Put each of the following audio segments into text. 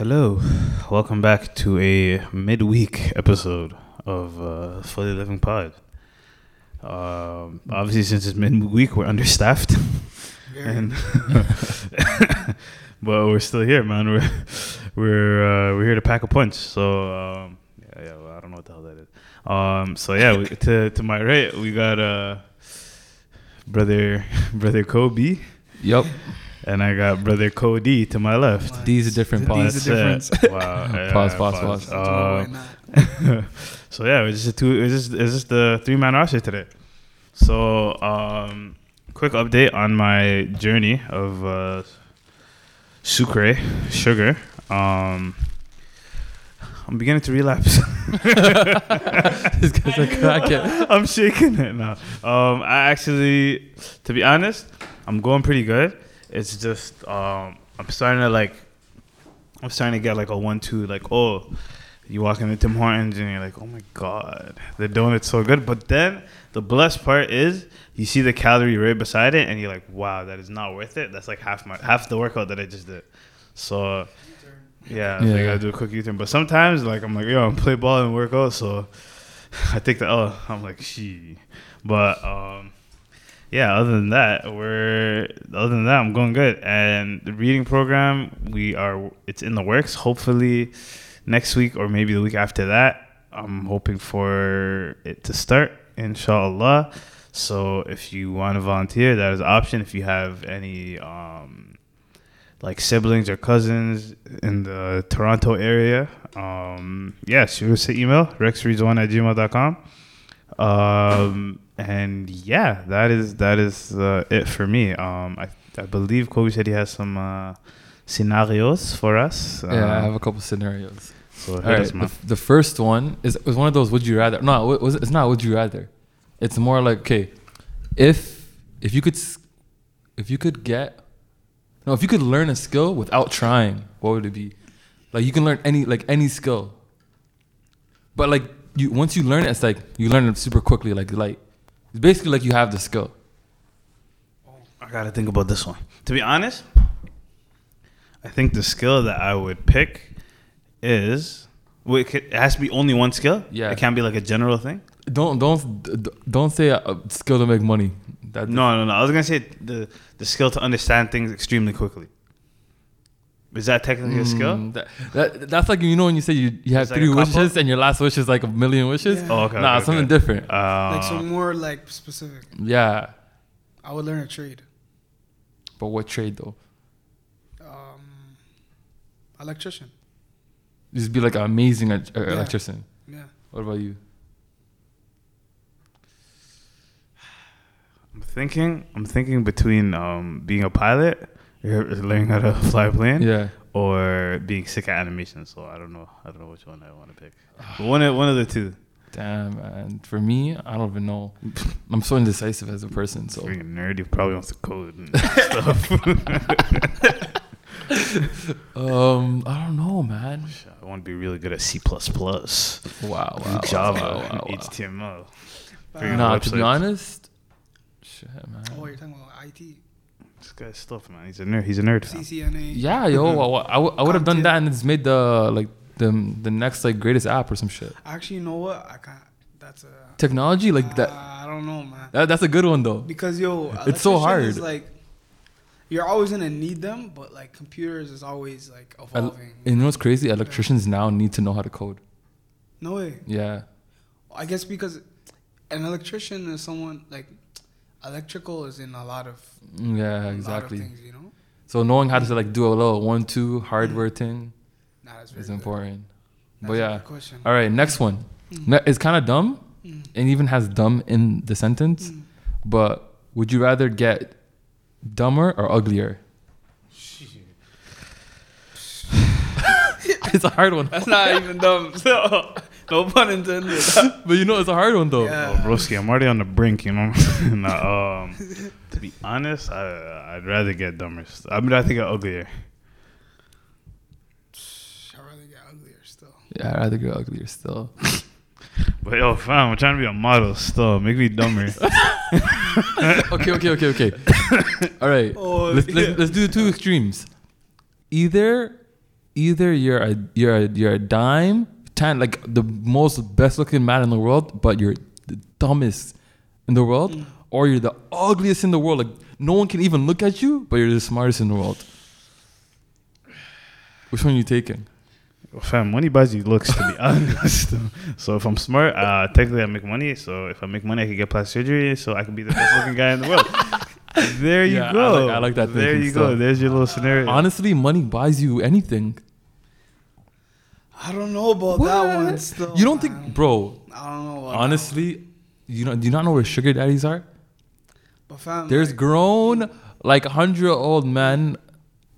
Hello, welcome back to a midweek episode of uh, Fully Living Pod. Um, obviously, since it's midweek, we're understaffed, and but we're still here, man. We're we're uh, we're here to pack a punch. So um, yeah, yeah well, I don't know what the hell that is. Um, so yeah, we, to to my right, we got uh, brother brother Kobe, Yep. And I got brother Cody to my left. These are different D's pause. a That's difference. it. Wow. yeah, Pause, pause, pause. Uh, Why so yeah, it's just a two. It's just it's just the three man roster today. So um, quick update on my journey of uh, sucre sugar. Um, I'm beginning to relapse. this guy's a crackhead. I'm shaking it now. Um, I actually, to be honest, I'm going pretty good. It's just um, I'm starting to like, I'm starting to get like a one-two. Like, oh, you walk into Tim Hortons and you're like, oh my god, the donut's so good. But then the blessed part is you see the calorie right beside it, and you're like, wow, that is not worth it. That's like half my half the workout that I just did. So. Yeah, Yeah. I gotta do a quick U-turn. But sometimes, like, I'm like, yo, I'm play ball and work out, so I take the L. I'm like, she. But um, yeah. Other than that, we're other than that, I'm going good. And the reading program, we are. It's in the works. Hopefully, next week or maybe the week after that. I'm hoping for it to start, inshallah. So if you want to volunteer, that is an option. If you have any um, like siblings or cousins in the Toronto area, um, yeah, shoot us an email, rexreads1 at gmail.com. Um, and yeah, that is that is uh, it for me. Um, I, I believe Kobe said he has some uh, scenarios for us. Yeah, I Uh, have a couple scenarios. so All right, the, the first one is was one of those would you rather. No, it was it's not would you rather. It's more like okay, if if you could if you could get no if you could learn a skill without trying, what would it be? Like you can learn any like any skill, but like you once you learn it, it's like you learn it super quickly. Like like it's basically like you have the skill. Oh, I gotta think about this one. To be honest, I think the skill that I would pick is. Wait, it it has to be only one skill. Yeah. it can't be like a general thing. Don't don't don't say a, a skill to make money. That No, no, no. I was gonna say the the skill to understand things extremely quickly. Is that technically a skill? Mm, that, that, that's like you know when you say you, you have It's like three a wishes and your last wish is like a million wishes. Yeah. Oh, okay. nah, okay, something okay. different. Uh, like some more like specific. Yeah, I would learn a trade. but what trade though? Um, electrician. Just be like an amazing uh, Yeah. electrician. Yeah. What about you? I'm thinking. I'm thinking between um, being a pilot, or learning how to fly a plane, Yeah, or being sick at animation. So I don't know. I don't know which one I want to pick. But one, of- one of the two. damn. And for me, I don't even know. I'm so indecisive as a person. So Freaking nerd. He probably wants to code and stuff. um, I don't know, man. I want to be really good at C plus plus, Wow, wow, Java, wow, wow, wow. HTML. Figuring Nah, to be honest, shit, man. oh, you're talking about IT, This guy's stuff, man. He's a nerd. He's a nerd. CCNA. Yeah, yo, I, I, would have done that and it's made the like the the next like greatest app or some shit. Actually, you know what? I can't. That's a. Technology like uh, that, I don't know, man. that. That's a good one though. Because yo, It's so electrician is, hard. like, you're always gonna need them, but like computers is always like evolving. And you know what's crazy? Electricians now need to know how to code. no way. Yeah. I guess because an electrician is someone like electrical is in a lot of Mm, Yeah, lot of exactly. things, you know. So knowing how to like do a little one two hardware thing Nah, is important. But yeah. All right, next one. Mm. Ne- It's kind of dumb Mm. and even has dumb in the sentence. Mm. But would you rather get dumber or uglier? it's a hard one. That's not even dumb. So, no pun intended. But you know, it's a hard one though. Yeah. Oh, broski, I'm already on the brink, you know. nah, um, to be honest, I, I'd rather get dumber. st- I'd rather get uglier. I'd rather get uglier still. Yeah, I'd rather get uglier still. But yo, fam, I'm trying to be a model still. Make me dumber. okay, okay, okay, okay. All right. Oh, let's, let's, let's do the two extremes. Either either you're a you're a, you're a dime, tan, like the most best looking man in the world, but you're the dumbest in the world, Mm. or you're the ugliest in the world. Like no one can even look at you, but you're the smartest in the world. Which one are you taking? Well, Fam, money buys you looks to be honest. so if I'm smart, uh, technically I make money. So if I make money, I can get plastic surgery. So I can be the best looking guy in the world. There you Yeah, I go. like- I like that There thinking you go. There's your little scenario. Honestly, money buys you anything. I don't know about that one. Still, You don't man. think, bro? I don't know. About Honestly, you know, do you not know where sugar daddies are? but fam, There's like, grown, like hundred old men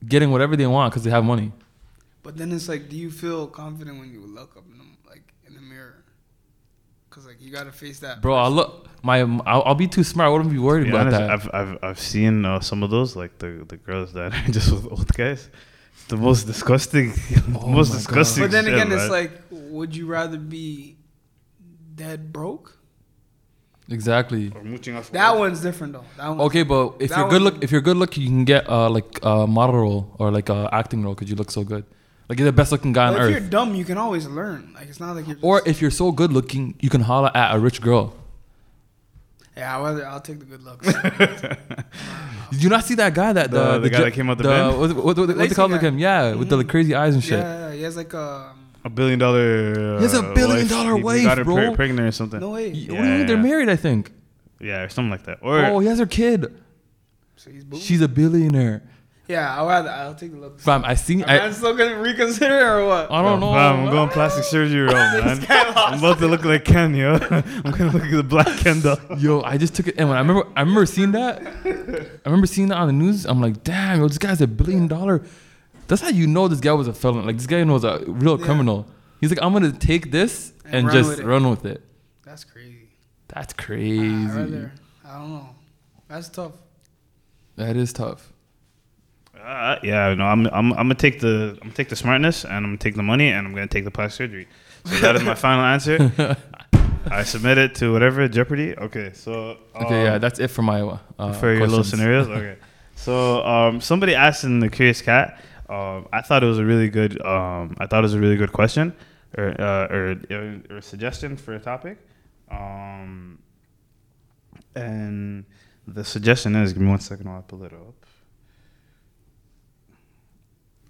getting whatever they want because they have money. But then it's like, do you feel confident when you look up in the like in the mirror? Cause like you gotta face that. Bro, I look my I'll, I'll be too smart. I wouldn't be worried To be about honest, that. I've, I've I've seen uh, some of those, like the the girls that are just with old guys. It's the most disgusting, Oh most my God. disgusting. But then shit, again, it's man. like, would you rather be dead broke? exactly. Or mooching off That one's different though. That one. Okay, but if you're good look, if you're good look, you can get uh like a model role or like a acting role because you look so good. Like you're the best looking guy on But if you're dumb, you can always learn. Like it's not like you're. Just, Or if you're so good looking, you can holler at a rich girl. yeah, I'll, I'll take the good looks. Did you not see that guy that the uh, The- the guy ju- that came out the bin? what, what, what, what they Lazy call like guy. him? Yeah, with the like, mm. crazy eyes and shit. yeah, he has like a. a billion dollar. Uh, He has a uh, billion wife. dollar He- he wife, got her bro. pre- pregnant or something. No way. Y- what do you mean? They're married, I think. Yeah, or something like that. Or Oh, he has her kid. So he's She's a billionaire. Yeah, I'll rather. I'll take the look. Fam, I seen. I'm still gonna reconsider or what? I don't know. Fam, I'm going plastic surgery route, man. I'm about to look like Ken, yo. I'm gonna look like the black Ken doll. Yo, I just took it, and when I remember, I remember seeing that. I remember seeing that on the news. I'm like, damn, yo, this guy's a billion dollar. That's how you know this guy was a felon. Like this guy knows a real Yeah. criminal. He's like, I'm gonna take this And and, run just with run with it. That's crazy. That's I crazy. rather. I don't know. That's tough. That is tough. Uh, yeah, no, I'm, I'm, I'm gonna take the, I'm gonna take the smartness, and I'm gonna take the money, and I'm gonna take the plastic surgery. So that is my final answer. I submit it to whatever Jeopardy. Okay, so Okay, yeah, um, that's it for my uh, for your little scenarios. Okay. So um, somebody asked in the Curious Cat. Um, I thought it was a really good. Um, I thought it was a really good question, or uh, or, or a suggestion for a topic. Um, and the suggestion is, give me one second while I pull it up.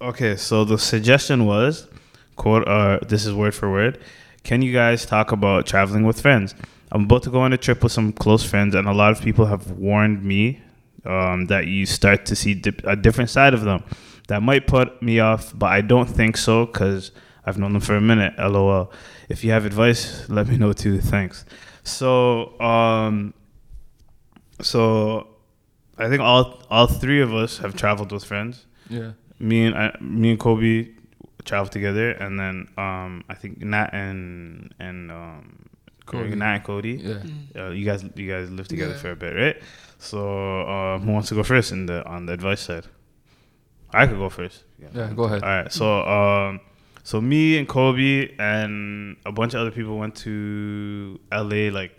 Okay, so the suggestion was, quote, uh, this is word for word. Can you guys talk about traveling with friends? I'm about to go on a trip with some close friends, and a lot of people have warned me um, that you start to see dip- a different side of them. That might put me off, but I don't think so because I've known them for a minute. LOL. If you have advice, let me know too. Thanks. So, um, so I think all all three of us have traveled with friends Yeah. Me and I, me and Kobe traveled together, and then um, I think Nat and and um, Cody. Nat and Cody. Yeah. Uh, you guys you guys lived together Yeah. for a bit, right? So uh, who wants to go first in the on the advice side? I could go first. Yeah, go ahead. All right. So um, so me and Kobe and a bunch of other people went to LA like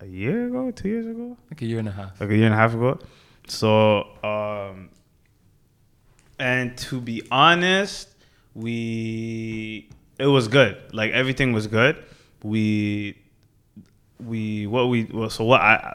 a year ago, two years ago Like a year and a half. like a year and a half ago. So, um, and to be honest, we it was good. Like everything was good. We we what we well, so what I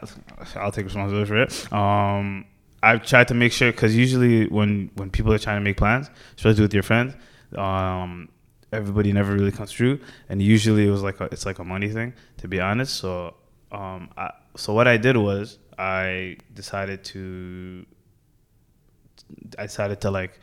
I'll take responsibility for it. Um, I've tried to make sure because usually when when people are trying to make plans, especially with your friends, um, everybody never really comes through, and usually it was like a, it's like a money thing to be honest. So um, I, so what I did was I decided to I decided to like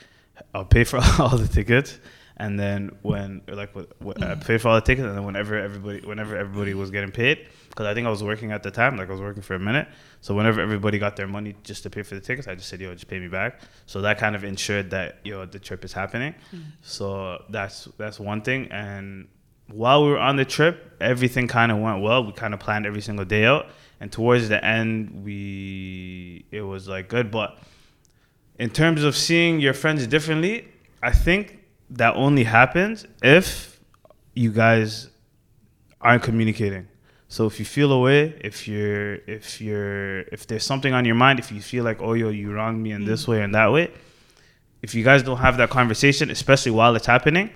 I'll pay for all the tickets and then when like what, I uh, pay for all the tickets and then whenever everybody whenever everybody was getting paid because I think I was working at the time like I was working for a minute. So whenever everybody got their money just to pay for the tickets I just said yo just pay me back. So that kind of ensured that yo the trip is happening. Mm-hmm. So that's that's one thing. And while we were on the trip everything kind of went well. We kind of planned every single day out. And towards the end we it was like good. But in terms of seeing your friends differently, I think that only happens if you guys aren't communicating. So if you feel away, if you're if you're if there's something on your mind, if you feel like oh yo you wronged me in this way and that way, if you guys don't have that conversation, especially while it's happening,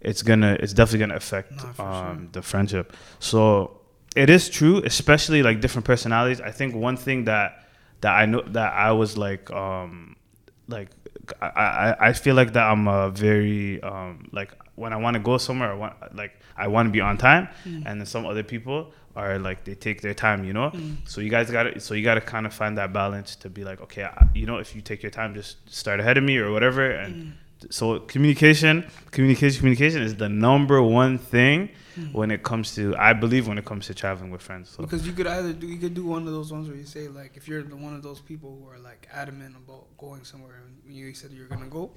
it's gonna it's definitely gonna affect um, sure. the friendship. So it is true, especially like different personalities. I think one thing that that I know that I was like um like I I, feel like that I'm a very um like when I want to go somewhere I want like I want to be on time Mm. and then some other people are like they take their time you know Mm. so you guys got to so you got to kind of find that balance to be like okay I, you know if you take your time just start ahead of me or whatever and Mm. So communication communication communication is the number one thing Mm. when it comes to i believe when it comes to traveling with friends so Because you could either do you could do one of those ones where you say like if you're the one of those people who are like adamant about going somewhere and you said you're gonna go,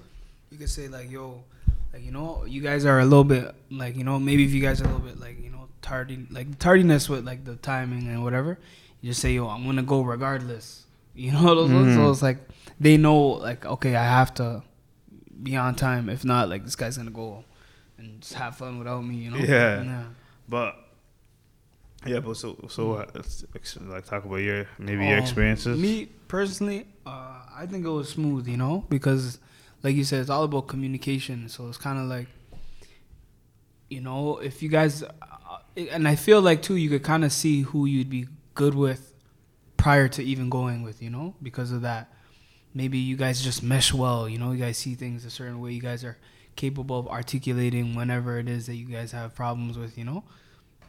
you could say like yo, like you know you guys are a little bit like you know maybe if you guys are a little bit like you know tardy like tardiness with like the timing and whatever, you just say yo I'm gonna go regardless. You know those ones. So it's like they know like okay I have to be on time. If not like this guy's gonna go and just have fun without me. You know. Yeah. but yeah but so so uh, let's ex- like talk about your maybe your Um, experiences Me personally, uh, I think it was smooth, you know, because like you said, it's all about communication. So it's kind of like, you know, if you guys, uh, and I feel like too, you could kind of see who you'd be good with prior to even going with, you know, because of that. Maybe you guys just mesh well, you know, you guys see things a certain way. You guys are capable of articulating whenever it is that you guys have problems with, you know.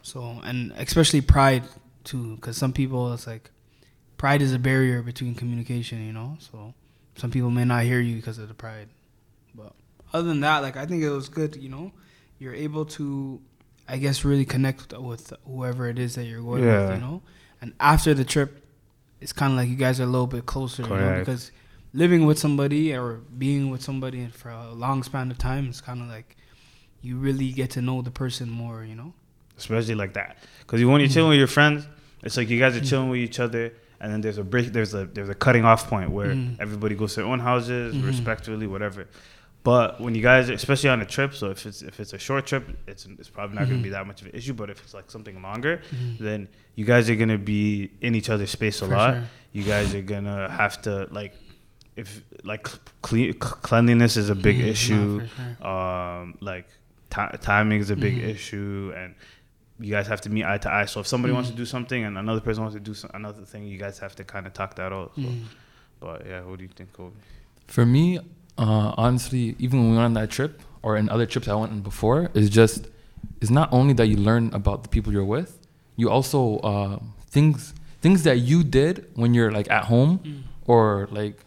So and especially pride too, because some people it's like pride is a barrier between communication, you know. So some people may not hear you because of the pride, but other than that, like I think it was good, you know. You're able to, I guess, really connect with whoever it is that you're going with, you know. And after the trip, it's kind of like you guys are a little bit closer, you know, because living with somebody or being with somebody for a long span of time is kind of like you really get to know the person more, you know. especially like that because when you're chilling with your friends it's like you guys are chilling with each other and then there's a break there's a there's a cutting off point where Mhm. everybody goes to their own houses Mhm. respectively whatever but when you guys especially on a trip so if it's if it's a short trip it's it's probably not going Mhm. to be that much of an issue but if it's like something longer Mhm. then you guys are going to be in each other's space a For lot sure. you guys are going to have to like if like clean, cleanliness is a big Mhm. Issue sure. um, like ti timing is a big Mhm. issue, and you guys have to meet eye to eye. So if somebody wants to Mhm. do something and another person wants to do some, another thing, you guys have to kind of talk that out. So, Mhm. But yeah, what do you think, Kobe? For me, uh, honestly, even when we went on that trip or in other trips I went on before, is just it's not only that you learn about the people you're with, you also uh, things things that you did when you're like at home Mm. or like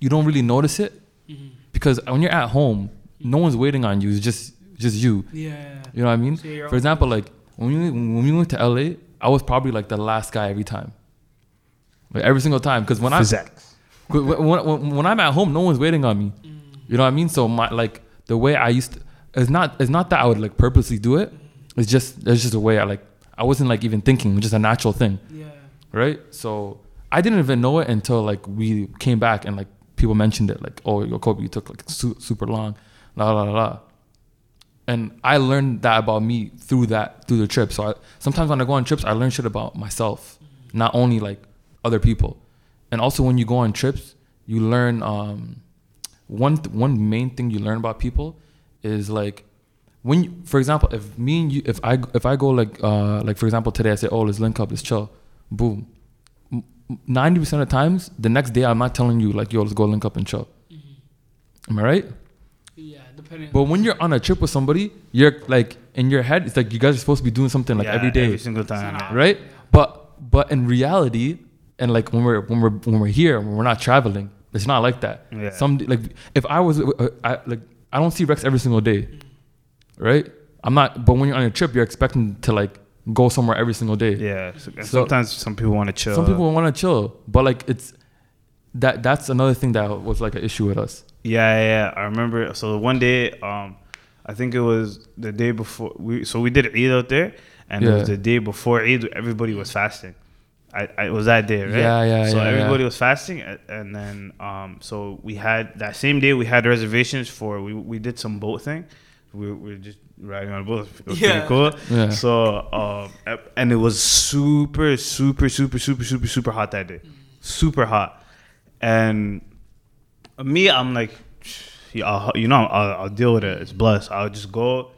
you you don't really notice it Mhm. because when you're at home, no one's waiting on you. It's just just you. Yeah. You know what I mean? So For example, like when we when we went to LA, I was probably like the last guy every time. Like every single time, because when I Physics. when, when, when, when I'm at home, no one's waiting on me. Mm. You know what I mean? So my like the way I used to, it's not it's not that I would like purposely do it. It's just it's just a way I like I wasn't like even thinking, it's just a natural thing, Yeah. right? So I didn't even know it until like we came back and like people mentioned it, like oh yo Kobe, you took like su- super long, la la la. And I learned that about me through that through the trip. So I, sometimes when I go on trips, I learn shit about myself, not only like other people. And also when you go on trips, you learn um, one one main thing you learn about people is like when you, for example if me and you if I if I go like uh like for example today I say oh let's link up let's chill boom ninety percent of times the next day I'm not telling you like yo let's go link up and chill am I right Yeah, depending. but when you're on a trip with somebody you're like in your head it's like you guys are supposed to be doing something like Yeah, every day every single time. It's yeah. right? But but in reality, and like when we're when we're when we're here, when we're not traveling, it's not like that. Yeah. Some like if I was uh, I like I don't see Rex every single day, right? I'm not. But when you're on a trip, you're expecting to like go somewhere every single day. Yeah. So, sometimes some people want to chill. Some people want to chill, but like it's that that's another thing that was like an issue with us. Yeah, yeah, yeah. I remember. So one day, um, I think it was the day before we. So we did Eid out there, and it was the day before Eid. Everybody was fasting. I, I it was that day, right? Yeah, yeah, So yeah, everybody yeah. was fasting, and then um, so we had that same day we had reservations for we we did some boat thing. We we were just riding on a boat. It was Yeah. pretty cool. Yeah. So um, and it was super, super, super, super, super, super hot that day, super hot, and me, I'm like, yeah, I'll, you know, I'll, I'll deal with it. It's blessed. I'll just go,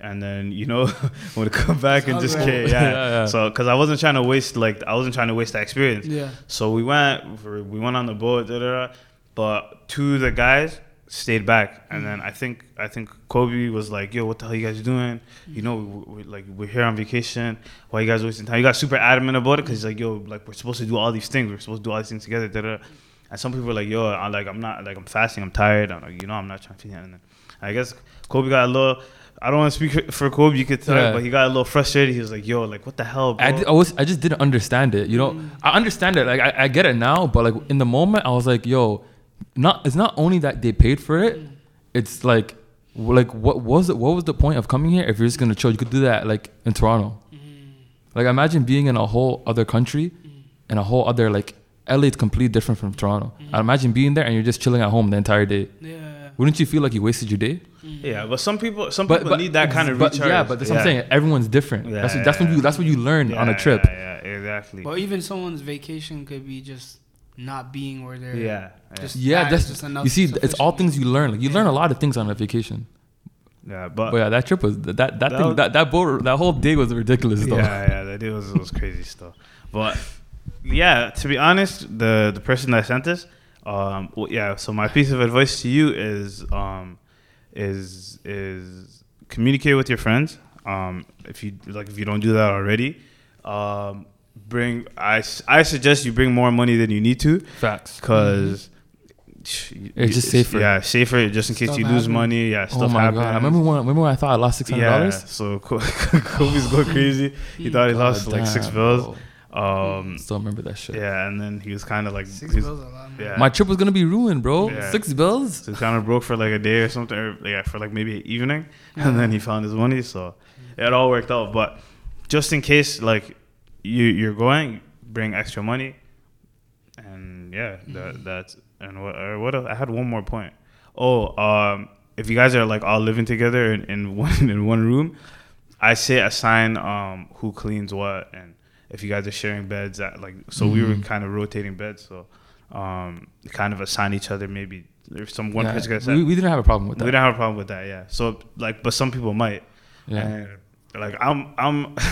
and then you know, when to come back and just Just get, Yeah, yeah. yeah. So, cause I wasn't trying to waste like I wasn't trying to waste that experience. Yeah. So we went, we went on the boat, da, da, da, but two of the guys stayed back, and then mm-hmm. I think I think Kobe was like, "Yo, what the hell you guys doing? You know, we, we, like we're here on vacation. Why you guys wasting time?" He got super adamant about it because he's like, "Yo, like we're supposed to do all these things. We're supposed to do all these things together." Da, da. da. And some people were like, "Yo, I'm like I'm not like I'm fasting. I'm tired. I'm like, you know, I'm not trying to." And then I guess Kobe got a little. I don't want to speak for Kobe, you could tell, Yeah. but he got a little frustrated. He was like, "Yo, like what the hell, bro?" I, di- I was I just didn't understand it. You know, mm. I understand it. Like I, I get it now, but like in the moment, I was like, "Yo, not." It's not only that they paid for it. Mm. It's like, like what was it? What was the point of coming here if you're just gonna chill? You could do that like in Toronto. Mm. Like imagine being in a whole other country, mm. and a whole other like LA is completely different from Toronto. I imagine being there and you're just chilling at home the entire day. Yeah. Wouldn't you feel like you wasted your day? yeah, but some people, some people need that kind of but, recharge. Yeah, but that's what I'm saying. Everyone's different. Yeah, that's what, that's when yeah. you that's what you learn on a trip. Yeah, yeah, exactly. But even someone's vacation could be just not being where they're. yeah, yeah. Just Yeah, that that's just enough you see, it's all things you learn. Like you learn a lot of things on a vacation. yeah, but But yeah, that trip was that that That thing was- that that boat that whole day was ridiculous though. yeah, yeah, that day was was crazy stuff. But yeah, to be honest, the the person that sent this, um, well, yeah. So my piece of advice to you is, um, is is communicate with your friends. Um, if you like, if you don't do that already, um, bring. I s- I suggest you bring more money than you need to. Facts. because It's just safer. Yeah, safer just in case Stuff you lose money. Yeah, Oh stuff my happens. god! I remember when remember when I thought I lost six hundred Yeah, dollars. so Co- Kobe's going crazy. He thought he lost like six bills. Um, Still remember that shit. yeah, and then he was kind of like, Six was, bills a lot. yeah, My trip was gonna be ruined, bro. Yeah. Six bills. so he kind of broke for like a day or something, or yeah, for like maybe an evening, and then he found his money. So it all worked out. But just in case, like you you're going, bring extra money, and yeah, that that's and what or what else? I had one more point. Oh, um, if you guys are like all living together in, in one in one room, I say assign um who cleans what, and if you guys are sharing beds, that like so we were Mhm. kind of rotating beds, so um kind of assign each other maybe. There's some one Yeah, person gets we, we didn't have a problem with that. we don't have a problem with that, yeah. So like, but some people might. Yeah. And, like I'm, I'm.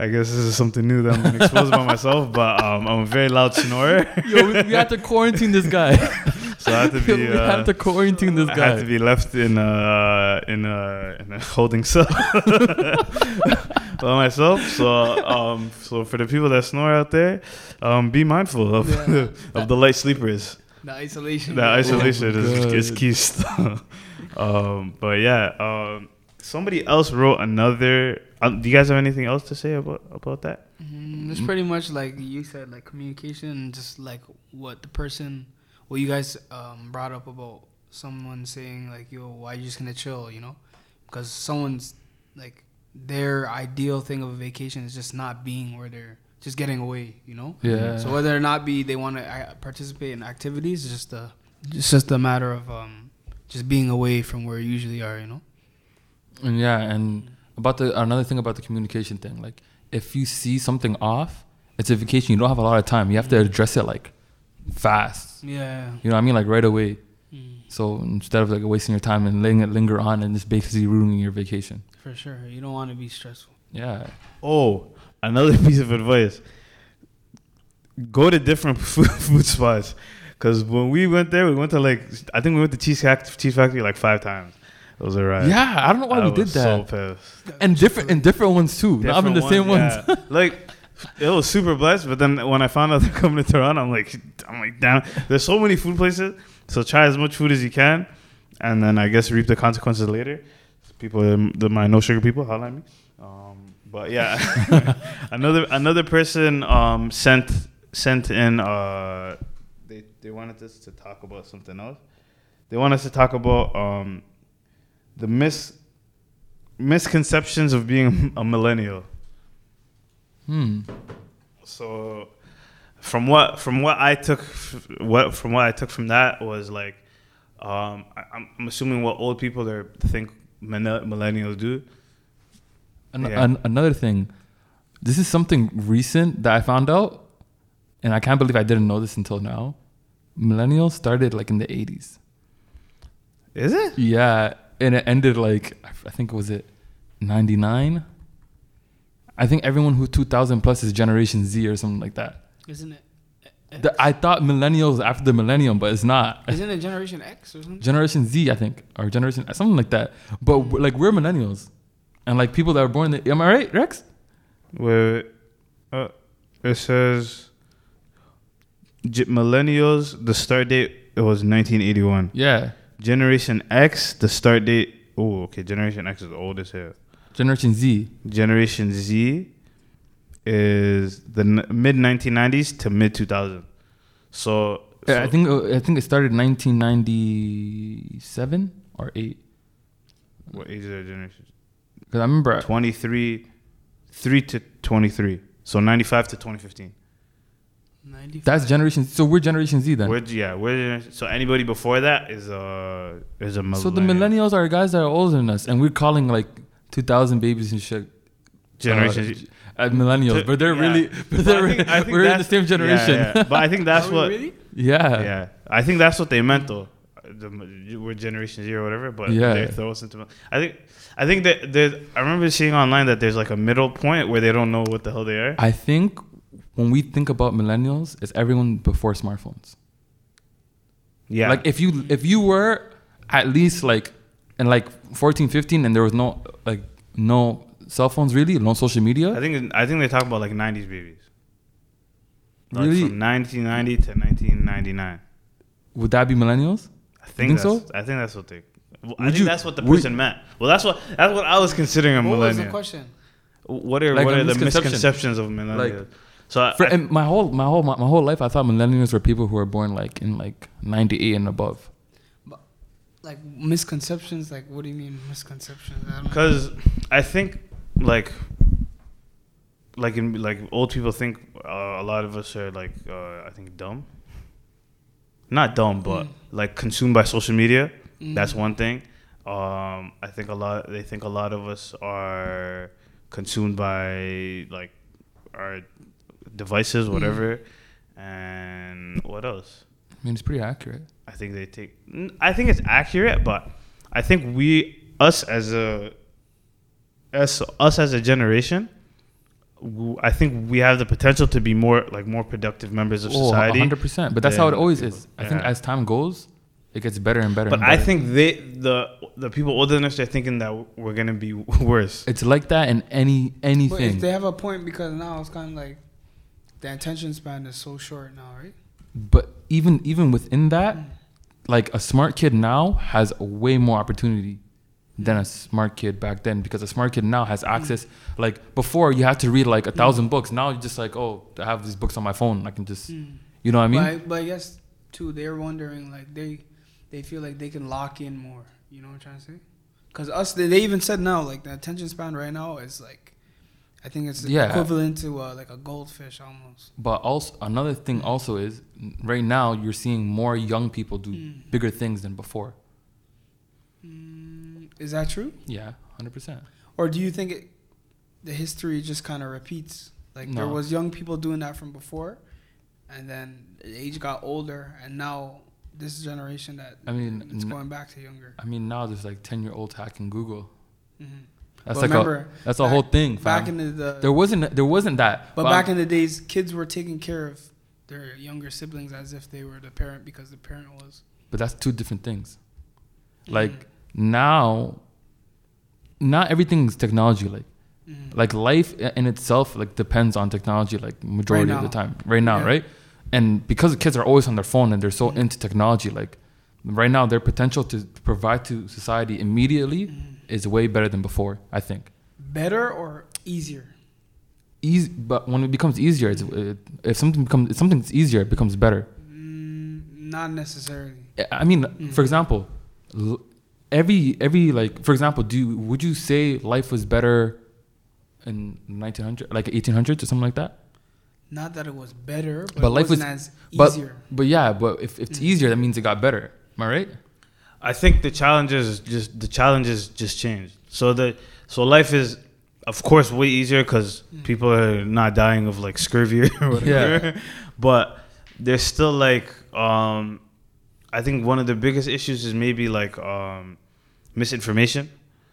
I guess this is something new that I'm gonna expose about myself, but um, I'm a very loud snorer, Yo, we, we had to quarantine this guy. so I have to be. we Uh, had to quarantine this guy. I guy. had to be left in a in a in a holding cell by myself. So um, so for the people that snore out there, um, be mindful of Yeah. of the light sleepers. The isolation. The isolation Oh, is, is key stuff. um, but yeah, um, somebody else wrote another. Um, do you guys have anything else to say about about that? Mm, it's pretty much like you said, like communication, and just like what the person, what you guys um, brought up about someone saying like, "Yo, why you just gonna chill?" You know, because someone's like their ideal thing of a vacation is just not being where they're just getting away. You know. Yeah. So whether or not be they want to uh, participate in activities, it's just a, it's just a matter of um, just being away from where you usually are. You know. And yeah, and about the another thing about the communication thing, like if you see something off, it's a vacation. You don't have a lot of time. You have to address it like fast. Yeah. You know what I mean? Like right away. Mm, So instead of like wasting your time and letting it linger on and just basically ruining your vacation. for sure. You don't want to be stressful. Yeah. Oh, another piece of advice: go to different food, food spots. Because when we went there, we went to like I think we went to Cheese Factory, Cheese Factory like five times. It was alright. Yeah, I don't know why I we did that. So pissed. and different and different ones too. Not even the Different same ones. yeah. like it was super blessed, but then when I found out they're coming to Toronto, I'm like, I'm like, damn. There's so many food places, so try as much food as you can, and then I guess reap the consequences later. People, um, the my no sugar people, holla at me. Um, but yeah, another another person um, sent sent in. Uh, they they wanted us to talk about something else. They want us to talk about um, the mis misconceptions of being a millennial. Hmm. So from what from what I took what from what I took from that was like um, I, I'm I'm assuming what old people are think millenn- millennials do. An- Yeah. an- another thing, this is something recent that I found out, and I can't believe I didn't know this until now. Millennials started like in the 80s. Is it? Yeah, and it ended like I think was it ninety nine. I think everyone who two thousand plus is Generation Z or something like that. Isn't it? X? The- I thought millennials after the millennium, but it's not. Isn't it Generation X or something? Generation Z, I think, or Generation something like that. But we're- like we're millennials, and like people that were born. In the, am I right, Rex? Wait, uh, it says millennials. The start date it was 1981. Yeah, Generation X. The start date. Oh, okay. Generation X is the oldest here. Generation Z. Generation Z is the n- mid 1990s to mid 2000. So, Yeah, I think uh, I think it started nineteen ninety seven or eight. what age is their generation? Because I remember 23, 3 to 23. So 95 to 2015. 95. that's Generation. So we're Generation Z then. We're, yeah, we're, so anybody before that is a is a millennial. So the millennials are guys that are older than us, and we're calling like 2,000 babies and shit. generation uh, Z. uh, millennials, but they're Yeah. really, but they're, I think- I think we're in the same generation. Yeah, yeah. But I think that's Are what. really? Yeah. Yeah, I think that's what they meant though. The, we're Generation Z or whatever, but Yeah. they throw us into. I think, I think that there's. I remember seeing online that there's like a middle point where they don't know what the hell they are. I think when we think about millennials, it's everyone before smartphones. Yeah, Like if you if you were at least like in like 14, 15 and there was no like no cell phones really, no social media. I think I think they talk about like '90s babies. Like Really? from 1990 to 1999. Would that be millennials? I think, think that's, so? I think that's what they. Well, I think you- that's what the would- person meant. Well, that's what that's what I was considering a What was the question? What are Like what are the misconception. misconceptions of millennials? So I, For, I- and my whole my whole my, my whole life, I thought millennials were people who were born like in like 98 and above. Like misconceptions? Like what do you mean misconceptions? I don't know. Because I think like like in like old people think uh, a lot of us are like uh, I think dumb. Not dumb, but Mm. like consumed by social media. That's Mm. one thing. Um, I think a lot. They think a lot of us are consumed by like our devices, Mm. whatever. And what else? I mean, it's pretty accurate. I think they take. n- I think it's accurate, but I think we, us as a, as us as a generation, I think we have the potential to be more like more productive members of Oh, society. 100%. But that's how it always people. is. I think as time goes, it gets better and better. But and I think they the the people older than us are thinking that we're gonna be worse. it's like that in any But anything. if they have a point because now it's kind of like the attention span is so short now, right? But even even within that, mm. like a smart kid now has a way more opportunity than a smart kid back then because a smart kid now has mm. access. Like before, you had to read like a mm. thousand books. Now you're just like, oh, I have these books on my phone. I can just, you know what I mean? But, I, but I guess too, they're wondering like they they feel like they can lock in more. You know what I'm trying to say? Because us, they, they even said now like the attention span right now is like, I think it's Yeah. equivalent to uh, like a goldfish almost. But also another thing also is right now you're seeing more young people do Mm. bigger things than before. Mm, is that true? Yeah, hundred percent. Or do you think it, the history just kind of repeats? Like there was young people doing that from before, and then the age got older, and now this generation that I mean, it's n- going back to younger. I mean now there's like ten year olds hacking Google. hmm That's But like remember, a that's a back- whole thing. Back fam. in the, the there wasn't there wasn't that. But fam. back in the days, kids were taking care of their younger siblings as if they were the parent because the parent was. but that's two different things. Mm-hmm. Like now, not everything's technology. Like Mhm. like life in itself like depends on technology like majority of the time right now Yeah. right and because the kids are always on their phone and they're so into technology like right now their potential to provide to society immediately Mhm. Is way better than before i think Better or easier? easy but when it becomes easier it's, it, if something becomes if something's easier it becomes better Mm, not necessarily. I- mean Mhm. for example every every like for example do you, would you say life was better in 1900 like 1800s or something like that Not that it was better, but, But it life wasn't was- as but- easier. But yeah, but if it's Mm. easier, that means it got better. Am I right? I think the challenges just the challenges just changed. So the so life is of course way easier because Mm. people are not dying of like scurvy or whatever. Yeah. But there's still like um I think one of the biggest issues is maybe like um, misinformation.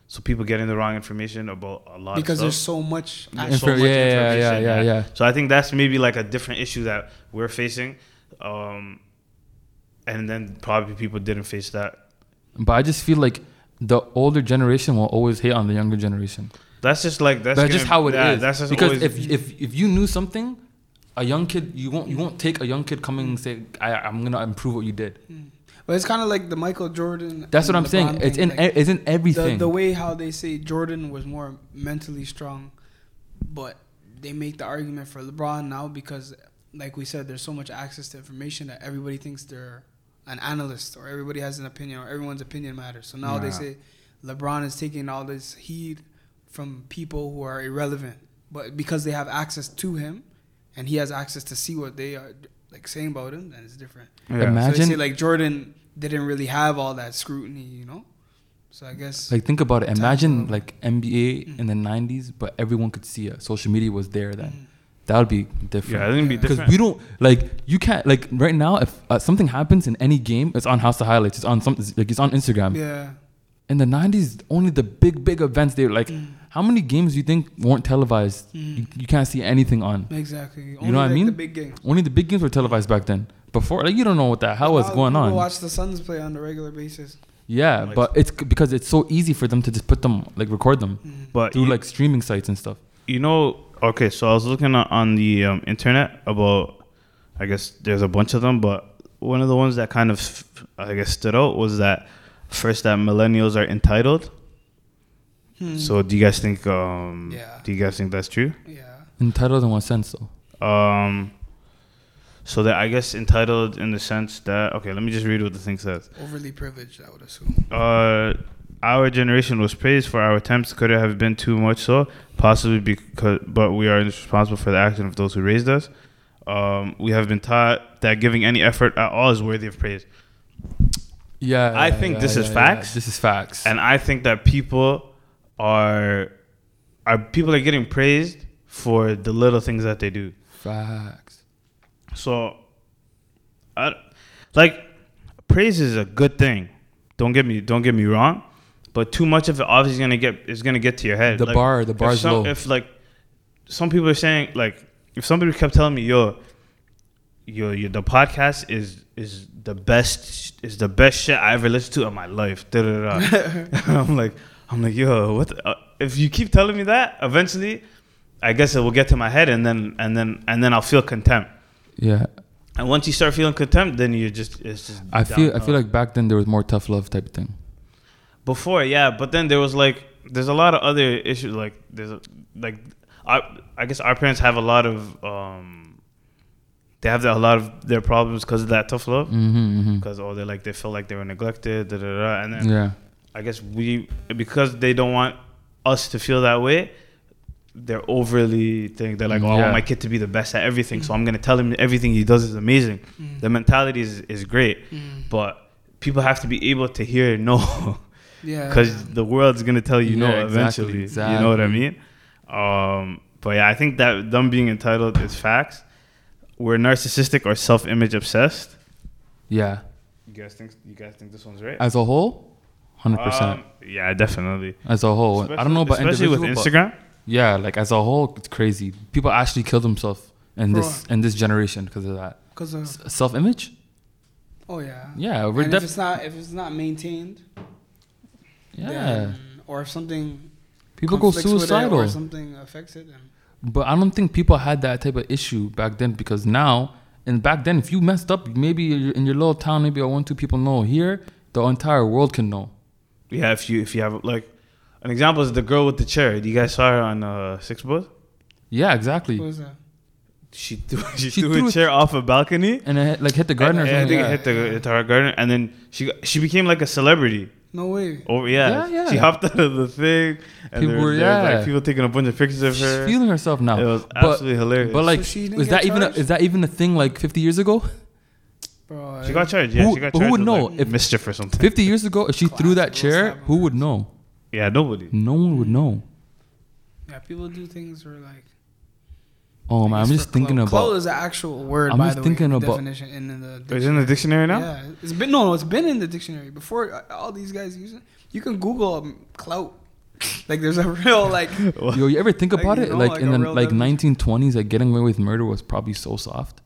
So people getting the wrong information about a lot because of there's so much. There's so much yeah, yeah, yeah, information, yeah, yeah. So I think that's maybe like a different issue that we're facing. Um, and then probably people didn't face that. But I just feel like the older generation will always hate on the younger generation. That's just like that's, That's, just gonna- how it is. yeah, That's just because always, if if if you knew something, a young kid you won't you won't take a young kid coming and say I, I'm gonna improve what you did. Hmm. But it's kind of like the Michael Jordan. That's what I'm saying. LeBron It's in like, e- it's in the, everything. the way how they say Jordan was more mentally strong, but they make the argument for LeBron now because, like we said, there's so much access to information that everybody thinks they're an analyst or everybody has an opinion or everyone's opinion matters. So now they say LeBron is taking all this heat from people who are irrelevant, but because they have access to him, and he has access to see what they are like saying about him, then it's different. yeah. So Imagine- they say like Jordan didn't really have all that scrutiny, you know. So I guess like think about it. Imagine like NBA Mm. in the '90s, but everyone could see it. Social media was there then. Mm. That would be different. yeah, I think it'd be Because we don't like you can't like right now if uh, something happens in any game, it's on House of Highlights. It's on some like it's on Instagram. yeah. In the '90s, only the big big events they were like. Mm. How many games do you think weren't televised? Mm. You, you can't see anything on. Exactly. You know what I like mean? The big games. Only the big games were televised back then. Before, like you don't know what the hell was going people on. Watch the Suns play on a regular basis. Yeah, Like- but it's because it's so easy for them to just put them like record them Mm. but through you, like streaming sites and stuff. you know, okay. So I was looking on- on the um, internet about. I guess there's a bunch of them, but one of the ones that kind of, I guess, stood out was that first that millennials are entitled. Hmm. So do you guys think? Um, Yeah. Do you guys think that's true? yeah. Entitled in what sense though? Um, so that I guess entitled in the sense that okay, let me just read what the thing says. Overly privileged, I would assume. Uh, our generation was praised for our attempts. Could it have been too much so? Possibly because, but we are responsible for the action of those who raised us. Um, we have been taught that giving any effort at all is worthy of praise, Yeah, I think this is facts. This is facts. and I think that people are are people are getting praised for the little things that they do. facts. So, I, like, praise is a good thing. Don't get me don't get me wrong, but too much of it obviously gonna get is gonna get to your head. The Like, bar, the if bar's some- low. If like some people are saying like if somebody kept telling me yo, yo, yo the podcast is is the best is the best shit I ever listened to in my life. Da, da, da. I'm like I'm like yo, what? The, uh, if you keep telling me that, eventually, I guess it will get to my head, and then and then and then I'll feel contempt. Yeah, And once you start feeling contempt, then you're just it's just. I feel I feel like back then there was more tough love type of thing. Before, yeah, but then there was like there's a lot of other issues like there's a, like I I guess our parents have a lot of um they have a lot of their problems because of that tough love Mm-hmm, mm-hmm. because oh they like they feel like they were neglected da, da, da, and then Yeah, I guess we because they don't want us to feel that way. They're overly think they're like, oh, I want my kid to be the best at everything, so I'm gonna tell him everything he does is amazing. Mm. The mentality is, is great, Mm. but people have to be able to hear no, Yeah. because the world's gonna tell you no exactly, eventually. You know what I mean? Um, but yeah, I think that them being entitled is facts. We're narcissistic or self-image obsessed. yeah. You guys think you guys think this one's right? As a whole, hundred percent. Um, yeah, definitely. As a whole, I don't know about especially with Instagram. Yeah, like as a whole, it's crazy. People actually kill themselves in this in this generation because of that Because of self image. oh yeah. Yeah, we're and if it's not if it's not maintained, yeah. then, or if something People go conflicts with it suicidal. or something affects it, then But I don't think people had that type of issue back then because now and back then, if you messed up, maybe in your little town, maybe one two people know. Here, the entire world can know. Yeah, if you if you have like an example is the girl with the chair. You guys saw her on uh, 6ixBuzz? Yeah, what exactly. was that? She threw she, She threw, threw a it- chair off a balcony. And it, like hit the garden or And- and I think Yeah. it hit the hit her garden, and then she she became like a celebrity. No way. Oh yeah, Yeah, yeah. she hopped out of the thing, and People there, were- was- there was, like people taking a bunch of pictures of She's her. feeling herself now. It was But- absolutely hilarious. But like, So is get that even a, is that even a thing like 50 years ago? Bro, she got charged. Yeah, Who- she got who would know like, if- mischief or something? 50 years ago, if she threw that chair, who would know? Yeah, nobody. No one would know. Yeah, people do things where like Oh man, I'm just thinking clout. about. Clout is an actual word. I'm by just the thinking way, about- definition in the. It's in the dictionary now. Yeah, it's been no, no, it's been in the dictionary before. uh, All these guys use it. You can Google um, clout. Like there's a real like. Yo, you ever think Like, about you it? know, like, like in the real like definition. 1920s, like getting away with murder was probably so soft.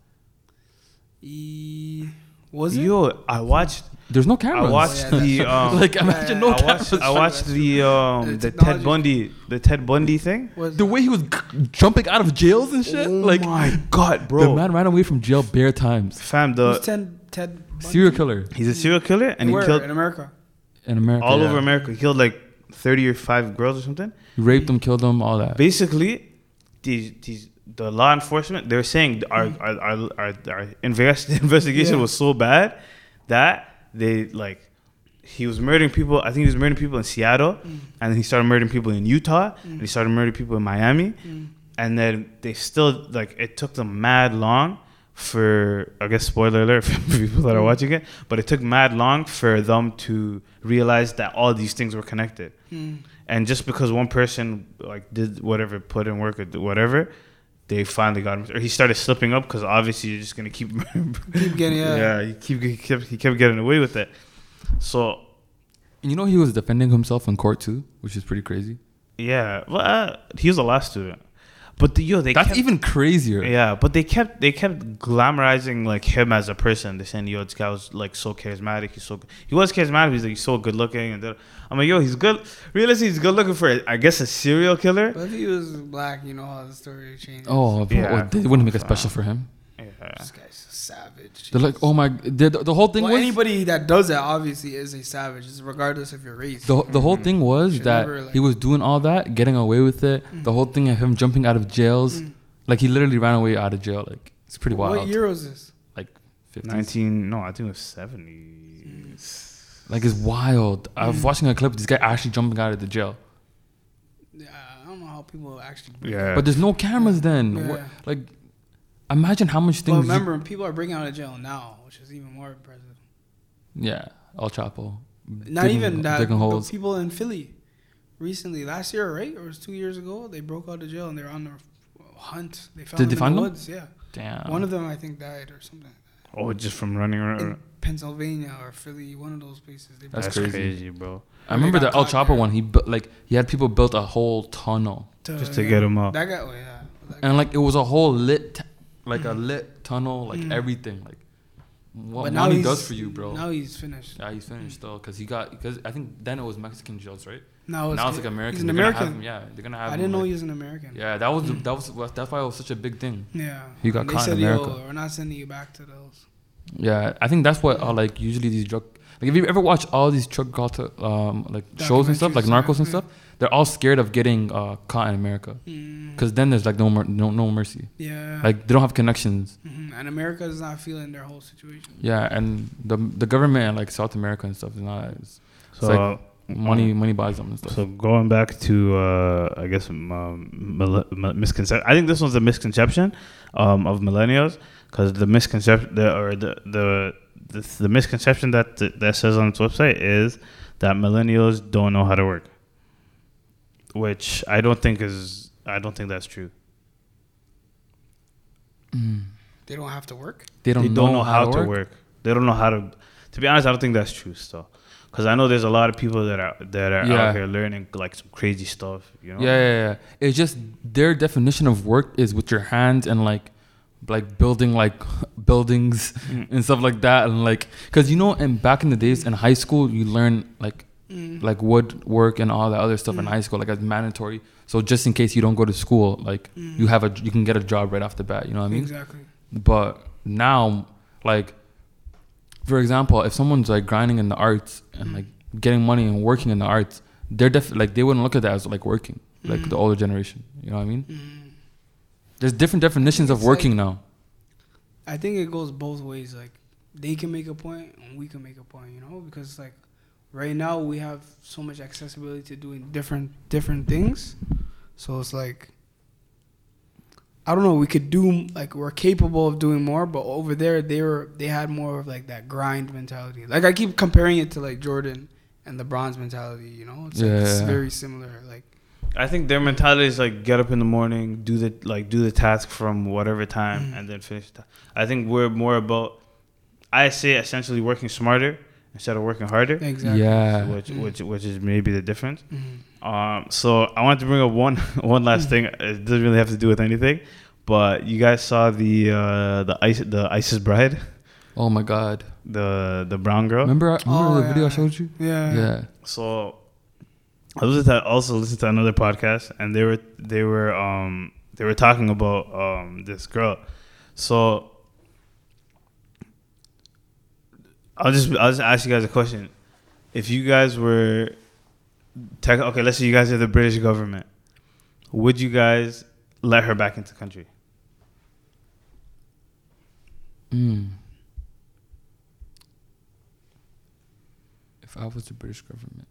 E, was it? Yo, I watched. There's no cameras. I watched Oh, yeah, the. Um, like imagine yeah. no I cameras. watched. I watched the um The the. Ted Bundy the Ted Bundy thing. Was the way he was g- jumping out of jails and shit. Oh like my god, bro! the man ran away from jail bare times. Fam, Who's the Ted Ted Bundy? Serial killer he's a serial killer and he killed in America. in America. all yeah. over America. He killed like thirty or five girls or something. He raped them, killed them, all that. Basically, these these the law enforcement they're saying our our our, our, our investigation Yeah. was so bad that they like he was murdering people. I think he was murdering people in Seattle, mm. and then he started murdering people in Utah, mm. and he started murdering people in Miami, mm. and then they still like it took them mad long for I guess spoiler alert for people that are watching it, but it took mad long for them to realize that all these things were connected. And just because one person like did whatever, put in work or whatever, they finally got him. Or he started slipping up because obviously you're just gonna keep Keep getting yeah. yeah. He keep he kept he kept getting away with it. So and You know he was defending himself in court too, which is pretty crazy. yeah, well, uh, he was a law student, but the, yo, they That's kept, even crazier. Yeah, but they kept they kept glamorizing like him as a person. They saying, "Yo, this guy was like so charismatic. He's so he was charismatic. He's like so good looking." And I'm like, "Yo, he's good. Realistically, he's good looking for I guess a serial killer." But if he was black, you know how the story changes. Oh, bro, Yeah. they wouldn't make a special for him. Yeah. this guy's a savage. They're like, oh my, the, the whole thing well, was anybody that does that obviously is a savage, it's regardless of your race. the the whole mm-hmm. thing was Should that never, like- he was doing all that, getting away with it. Mm. The whole thing of him jumping out of jails, mm. like he literally ran away out of jail. Like it's pretty wild. What year was this? Like 50s. Nineteen? No, I think it was seventies. Like it's wild. I was mm. watching a clip. Of this guy actually jumping out of the jail, Yeah, I don't know how people actually. Yeah, but there's no cameras. Then Yeah. What- like, imagine how much things. you- remember, people are breaking out of jail now, which is even more impressive. yeah, El Chapo. Not digging- even that. digging The holes. people in Philly recently, last year, right, or it was two years ago, they broke out of jail and they're on their hunt. They found Did them they in find the them? Yeah, Damn. one of them I think died or something. oh, just from running around. In around. Pennsylvania or Philly, one of those places. They That's That's, crazy. crazy. bro. I remember the got El Chapo there. one. He built like he had people built a whole tunnel, Just to get him out. That guy, oh yeah. That and like it was a whole lit, t- like a lit tunnel, like Mm. everything, like what But money does for you, bro. Now he's finished. yeah, he's finished though, cause he got because I think then it was Mexican jails, right? Now it's, now it's like American. He's an They're American. have him- yeah, they're gonna have. I didn't know like- he was an American. Yeah, that was that was that's why it was such a big thing. Yeah. He got they caught in said, Yo, America. we're not sending you back to those. Yeah, I think that's what uh, like usually these drug like if you ever watch all these drug cartel um like shows and stuff like Narcos and yeah. stuff, they're all scared of getting uh, caught in America Mm, because then there's like no mer- no no mercy. yeah. Like they don't have connections. Mhm. And America is not feeling their whole situation. Yeah, and the the government in like South America and stuff is not it's, So like money money buys them and stuff. So going back to uh, I guess um, mil- mi- misconception. I think this one's a misconception um, of millennials because the misconception the, or the the the, the misconception that that says on its website is that millennials don't know how to work, which I don't think is I don't think that's true. Mm. They don't have to work. They don't, they know, don't know how, to work. They don't know how to. To be honest, I don't think that's true still. Because I know there's a lot of people that are that are Yeah. out here learning like some crazy stuff. You know. Yeah, yeah, yeah. It's just their definition of work is with your hands and like like building like buildings Mm. and stuff like that and like because you know and back in the days in high school you learn like Mm. like woodwork and all that other stuff in high school like as mandatory so just in case you don't go to school like you have a you can get a job right off the bat you know what i mean exactly. but now like for example if someone's like grinding in the arts and like getting money and working in the arts they're def- like they wouldn't look at that as like working like the older generation you know what i mean Mm. there's different definitions of working now I think it goes both ways. Like they can make a point and we can make a point, you know, because it's like right now we have so much accessibility to doing different different things. So it's like I don't know, we could do like we're capable of doing more, but over there they were they had more of like that grind mentality. Like I keep comparing it to like Jordan and the bronze mentality, you know? It's like it's Yeah. very similar. Like I think their mentality is like get up in the morning, do the like do the task from whatever time, Mm. and then finish. The I think we're more about. I say essentially working smarter instead of working harder, Exactly. Yeah. which Mm. which which is maybe the difference. Mhm. Um, so I wanted to bring up one one last thing. It doesn't really have to do with anything, but you guys saw the uh, the ice the ISIS bride, Oh my god. the the brown girl. Remember, remember Oh, the video I showed you? Yeah. Yeah. So I was to also listened to another podcast, and they were they were um they were talking about um this girl. So I'll just I'll just ask you guys a question. If you guys were tech, okay, let's say you guys are the British government, would you guys let her back into the country? Mm. If I was the British government,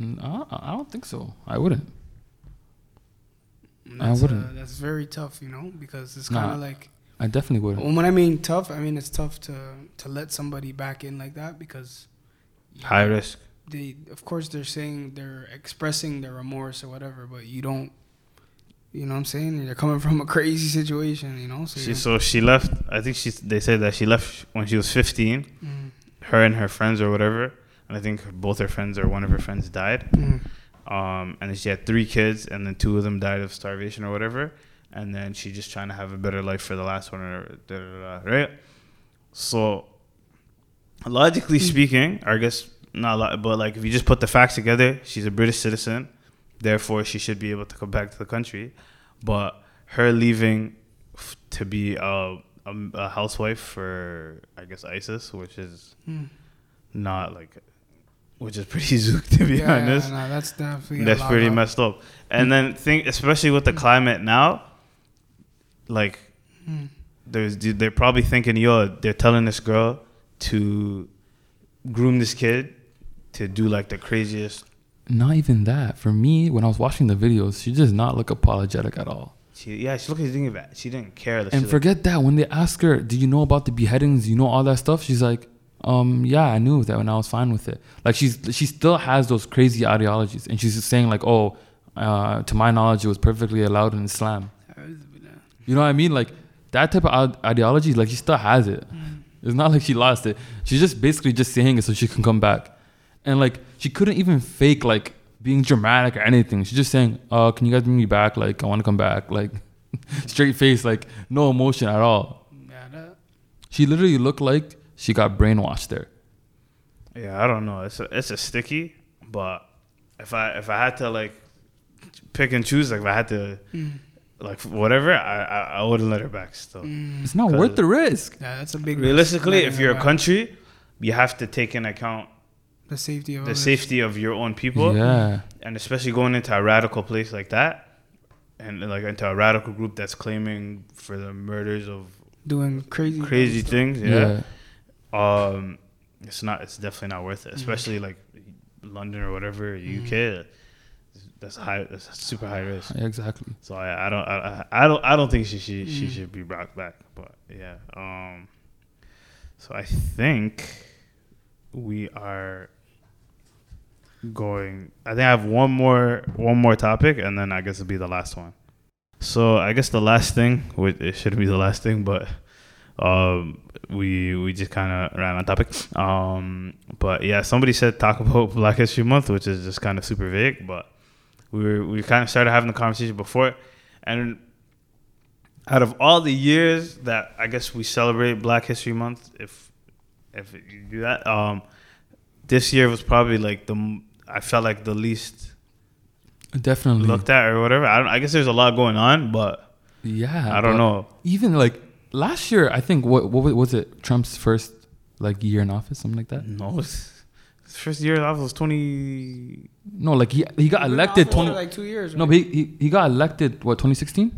Mm, I, I don't think so. I wouldn't. I wouldn't. Uh, that's very tough, you know, because it's kind of like I definitely wouldn't. when I mean tough, I mean it's tough to to let somebody back in like that because High risk. they, of course, they're saying they're expressing their remorse or whatever, but you don't. You know what I'm saying? They're coming from a crazy situation, you know. So, She you so she left. I think she they said that she left when she was 15. Mm, her and her friends or whatever, and I think both her friends or one of her friends died. mm, Um, and then she had three kids, and then two of them died of starvation or whatever. And then she's just trying to have a better life for the last one, or da, da, da, right? So, logically hmm. speaking, I guess not a lot, but like if you just put the facts together, she's a British citizen, therefore she should be able to come back to the country. But her leaving f- to be a, a, a housewife for, I guess, ISIS, which is mm. not like, which is pretty zook to be yeah, honest. no, that's definitely That's pretty of- messed up. And hmm. then think, especially with the hmm. climate now, like Mm. there's they're probably thinking, yo, they're telling this girl to groom this kid to do like the craziest. Not even that. For me, when I was watching the videos, she does not look apologetic at all. She yeah, she looked thinking that she didn't care. And she, like, forget that when they ask her, "Do you know about the beheadings? You know all that stuff?" She's like, "Um, yeah, I knew that, and I was fine with it." Like she's she still has those crazy ideologies, and she's just saying like, "Oh, uh, to my knowledge, it was perfectly allowed in Islam." You know what I mean? Like that type of ideology, like she still has it. It's not like she lost it. She's just basically just saying it so she can come back, and like she couldn't even fake like being dramatic or anything. She's just saying, "Uh, can you guys bring me back? Like I want to come back." Like straight face, like no emotion at all. Yeah, that, She literally looked like she got brainwashed there. yeah, I don't know. It's a, it's a sticky, but if I if I had to like pick and choose, like if I had to mm, like whatever, I I, I wouldn't let her back still. mm. It's not worth the risk. yeah, that's a big. Realistically, letting if you're a country, you have to take in account the safety of the others. safety of your own people, Yeah, and especially going into a radical place like that, and like into a radical group that's claiming for the murders of doing crazy, crazy stuff. things. yeah, Yeah, um, it's not. It's definitely not worth it. Mm. Especially like London or whatever, Mm. That's high. That's super high risk. exactly. So I, I don't. I, I don't. I don't think she she she Mm. should be brought back. But yeah. Um. So I think we are going. I think I have one more one more topic, and then I guess it'll be the last one. So I guess the last thing, which it shouldn't be the last thing, but um, we we just kind of ran on topic. Um, but yeah, somebody said talk about Black History Month, which is just kind of super vague, but we were we kind of started having the conversation before, and out of all the years that I guess we celebrate Black History Month, if if you do that, um, this year was probably like the I felt like the least Definitely. looked at or whatever. I don't. I guess there's a lot going on, but yeah, I don't know. Even like last year, I think what what was- it? Trump's first like year in office, something like that. No, first year off was twenty. No, like he he got We've elected twenty. like two years. No, but he, he he got elected what 2016.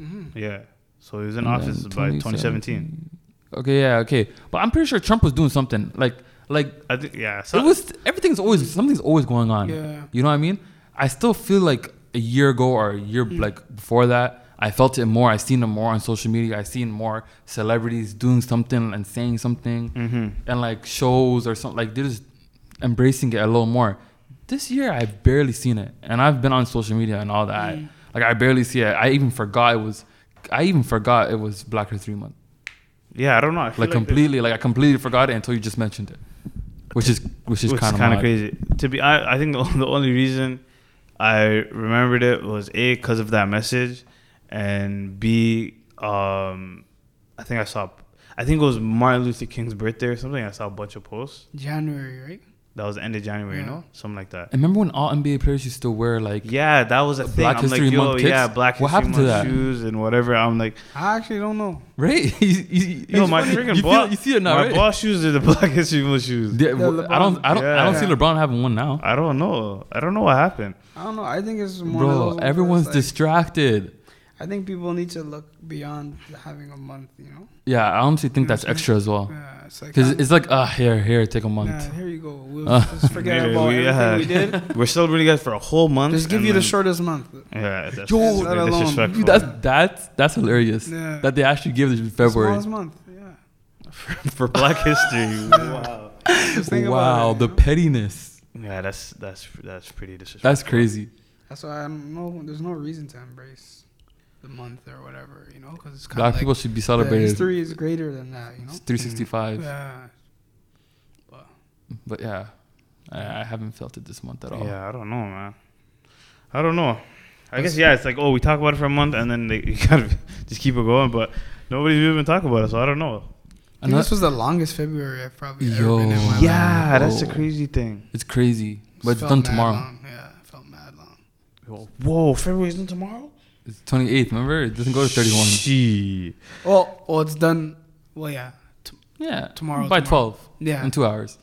mm-hmm. Yeah, so he was in And office by 2017. Okay, yeah, okay, but I'm pretty sure Trump was doing something like like I think yeah. So it was everything's always something's always going on. Yeah. You know what I mean? I still feel like a year ago or a year Mm. like before that, I felt it more. I seen it more on social media. I seen more celebrities doing something and saying something hmm and like shows or something like they're just embracing it a little more. this year I've barely seen it, and I've been on social media and all that. Mm. Like I barely see it. I even forgot it was. I even forgot it was Black History Month. Yeah, I don't know. I feel Like like completely. Like I completely forgot it until you just mentioned it, which is which is kind of kind of crazy. To be, I, I think the, the only reason I remembered it was a because of that message, and b um, I think I saw, I think it was Martin Luther King's birthday or something. I saw a bunch of posts. January, right? That was the end of January, you know, something like that. I remember when all NBA players used to wear like Yeah, that was a thing. Black I'm History like, yo, Month kicks? yeah, Black What History happened to Month that? shoes and whatever. I'm like, I actually don't know. right? you, you, yo, you- my you freaking feel- You see it now, my right? boss shoes are the Black History Month shoes. Yeah, The well, I don't. I don't. I don't see LeBron having one now, I don't know. I don't know what happened. I don't know. I think it's more bro. those ones where Everyone's it's like- distracted. I think people need to look beyond having a month. You know? Yeah, I honestly think You know that's extra as well. Yeah, it's like Because um, it's like, ah, here, here, take a month. Yeah, here you go. We'll Uh. just forget Yeah, about we- everything yeah. we did. We're celebrating guys for a whole month. Just give you the shortest month. Yeah, that's, Yo, that's let very alone- disrespectful. Dude, that's that's that's hilarious. Yeah. That they actually give this in The February. smallest month. Yeah. for Black History. wow. Just think Wow, about it, the know? pettiness. Yeah, that's that's that's pretty disrespectful. That's crazy. That's why I don't know. There's no reason to embrace the month or whatever. You know, because it's kind Black of like people should be the celebrated. history is greater than that. You know. It's 365. Yeah. But yeah, I, I haven't felt it this month at all. Yeah, I don't know, man. I don't know. I guess yeah, it's like oh, we talk about it for a month and then they you gotta just keep it going, but nobody's even talking about it, so I don't know. I think this was the longest February I've probably ever been in my life. Yeah, that's the Oh. crazy thing. It's crazy, but it's Felt done tomorrow. long. Yeah, it felt mad long. Whoa, February's done tomorrow. It's 28th. Remember, it doesn't go to 31. She. Oh, oh, it's done. Well, yeah, t- Yeah, Tomorrow, by tomorrow. 12 yeah. in two hours.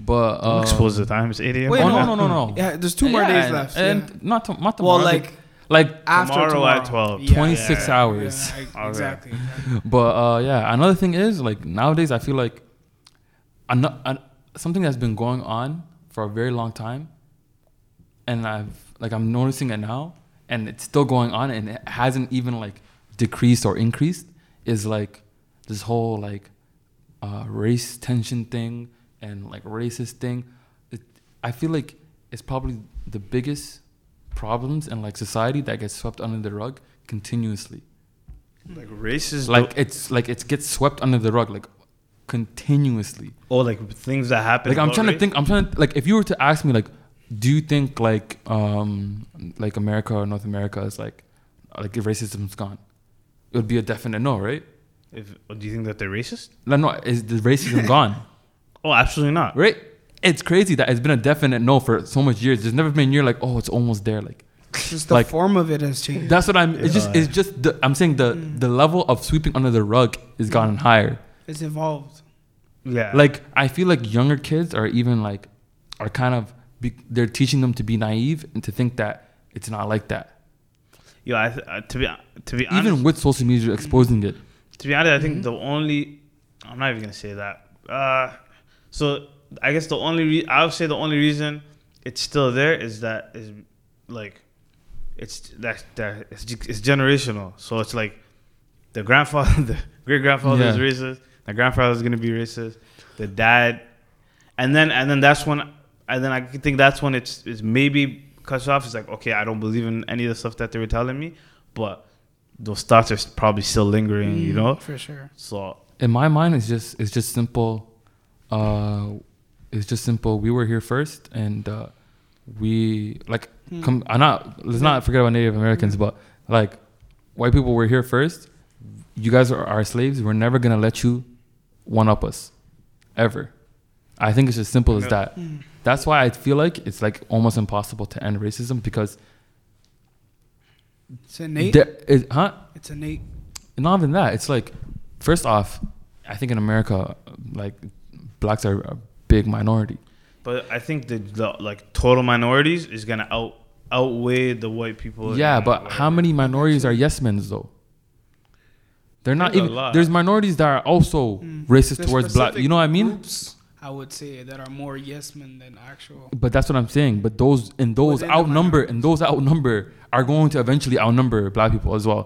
But Don't uh, expose the time. It's 8 a.m. Wait, oh no. no, no, no, no. Yeah, there's two more Yeah, days and- left. and yeah. not to, not tomorrow. well, like like like after Tomorrow tomorrow, at 12. Yeah, 26 yeah, hours. Yeah, Okay. exactly. exactly. But uh, yeah, another thing is like nowadays I feel like ano- an- something that's been going on for a very long time, and I've like I'm noticing it now, and it's still going on, and it hasn't even like decreased or increased. Is like this whole like uh, race tension thing and like racist thing. It, I feel like it's probably the biggest problems in like society that gets swept under the rug continuously Like races. like it's like it gets swept under the rug like continuously Or like things that happen. like i'm trying to think i'm trying to like if you were to ask me like do you think like um like america or north america is like like racism's gone it would be a definite no right If, do you think that they're racist? no no is the racism gone Oh, absolutely not. right it's crazy that it's been a definite no for so much years there's never been a year like oh it's almost there like just the Like- form of it has changed. that's what i'm it's just it's just the, i'm saying the Mm. the level of sweeping under the rug is gotten higher It's evolved. Yeah. like i feel like younger kids are even like are kind of be, they're teaching them to be naive and to think that it's not like that Yeah, I th- uh, to be to be honest, even with social media exposing it to be honest, I think Mhm. the only I'm not even gonna say that. Uh, so I guess the only re- I would say the only reason it's still there is that is like it's that that it's, it's generational. So it's like the grandfather, the great grandfather is racist. The grandfather is gonna be racist. The dad, and then and then that's when and then I think that's when it's it's maybe cuts off. It's like okay, I don't believe in any of the stuff that they were telling me, but those thoughts are probably still lingering. You Mm, know, for sure. so in my mind it's just it's just simple uh it's just simple we were here first and uh we like Hmm. come i'm not let's not forget about native americans but like white people were here first you guys are our slaves we're never gonna let you one up us ever i think it's as simple as that Mm. That's why i feel like it's like almost impossible to end racism because It's innate. there is huh it's innate. not even that. It's like, first off, I think in America, like blacks are a big minority. but I think the, the like total minorities is gonna out outweigh the white people. yeah, but whatever. how many minorities are yes men though? They're not There's even. There's minorities that are also Mm. racist There's towards black. You know what I mean? Groups, I would say that are more yes men than actual. But that's what I'm saying. But those and those Within outnumber and those outnumber are going to eventually outnumber black people as well.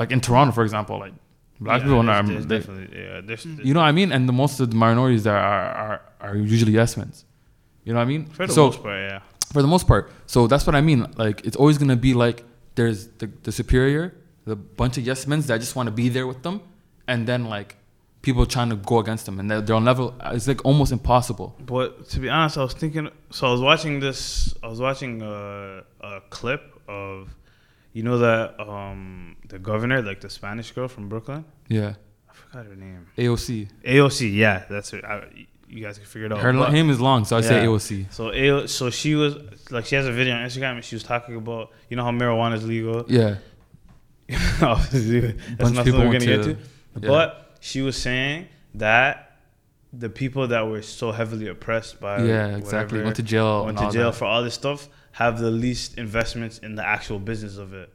Like in Toronto, for example, like black Yeah, people there's- are. there's they- definitely yeah. There's, mm. you know what I mean? And the most of the minorities that are are, are usually yes men's. You know what I mean? For the so most part, yeah. for the most part. So that's what I mean. Like it's always gonna be like there's the, the superior, the bunch of yes men that just want to be there with them, and then like people trying to go against them, and they're, they're on level. It's like almost impossible. But to be honest, I was thinking. So I was watching this. I was watching a, a clip of, you know that um the governor, like the Spanish girl from Brooklyn. Yeah, I forgot her name. AOC. AOC. Yeah, that's it. I, you guys can figure it out. Her But- name is long, so I say AOC. So AO, so she was like she has a video on Instagram and she was talking about you know how marijuana is legal. Yeah, Obviously, that's Bunch not something we're gonna get to- to. yeah. But she was saying that the people that were so heavily oppressed by yeah, exactly. whatever, Went to jail. went to jail that. for all this stuff have the least investments in the actual business of it,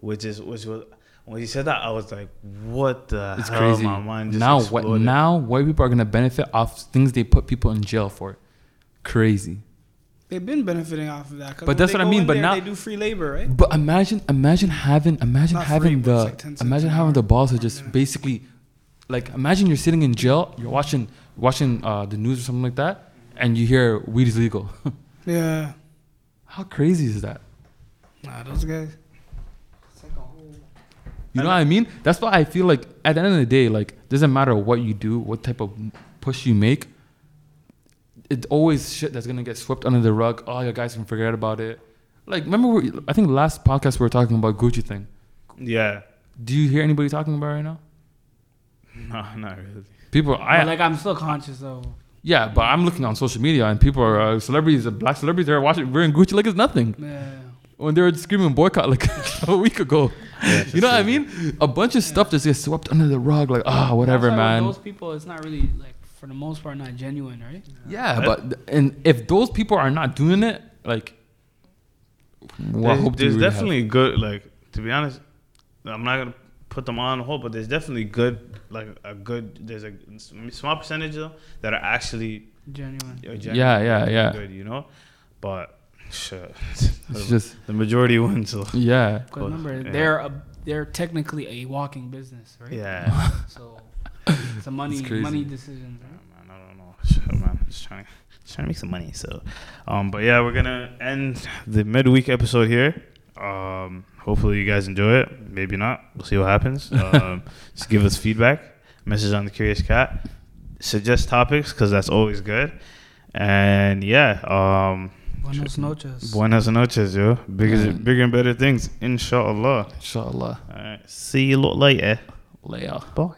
which is which was when he said that I was like, what the It's hell? crazy. My mind just now what? Now white people are gonna benefit off things they put people in jail for. Crazy. They've been benefiting off of that. But that's what I mean, but there, now- they do free labor, right? But imagine, imagine having, imagine Not having free, the, like imagine having hour. the balls to Yeah. just basically, like, imagine you're sitting in jail, you're watching, watching uh, the news or something like that, and you hear weed is legal. Yeah. How crazy is that? Nah, those guys. It's like a whole. You know what I mean? That's why I feel like at the end of the day, like, doesn't matter what you do, what type of push you make. It's always shit that's gonna get swept under the rug. Oh, you guys can forget about it. Like, remember? We, I think last podcast we were talking about Gucci thing. yeah, Do you hear anybody talking about it right now? No, not really. People, I But, like I'm still conscious of. Yeah, but I'm looking on social media and people are uh, celebrities, uh, black celebrities they're watching wearing Gucci like it's nothing. Yeah. When they were screaming boycott like a week ago, Yeah, you know what I mean? A bunch of stuff just gets swept under the rug, like ah, whatever, That's man. Those people, it's not really like for the most part not genuine, right? Yeah, but and if those people are not doing it, like, what there's hope there's really have? definitely good. Like to be honest, I'm not gonna put them on hold, but there's definitely good. Like a good. There's a small percentage though that are actually Genuine. uh, Yeah, yeah, yeah. good. You know, but shit, It's just the majority wins. So yeah, Because Cool. remember, Yeah. they're a, they're technically a walking business, right? yeah. So it's a money It's money decision. Yeah, man, I don't know. Shit, man. Just trying, just trying to make some money. So, um, but yeah, we're gonna end the midweek episode here. Um, hopefully you guys enjoy it. Maybe not. We'll see what happens. Um, just give us feedback. Message on the Curious Cat. Suggest topics because that's always good. And yeah, um, Buenos noches. buenas noches, yo. Bigger, Man. bigger and better things, inshallah. inshallah. All right. See you lot later. Later. Bye.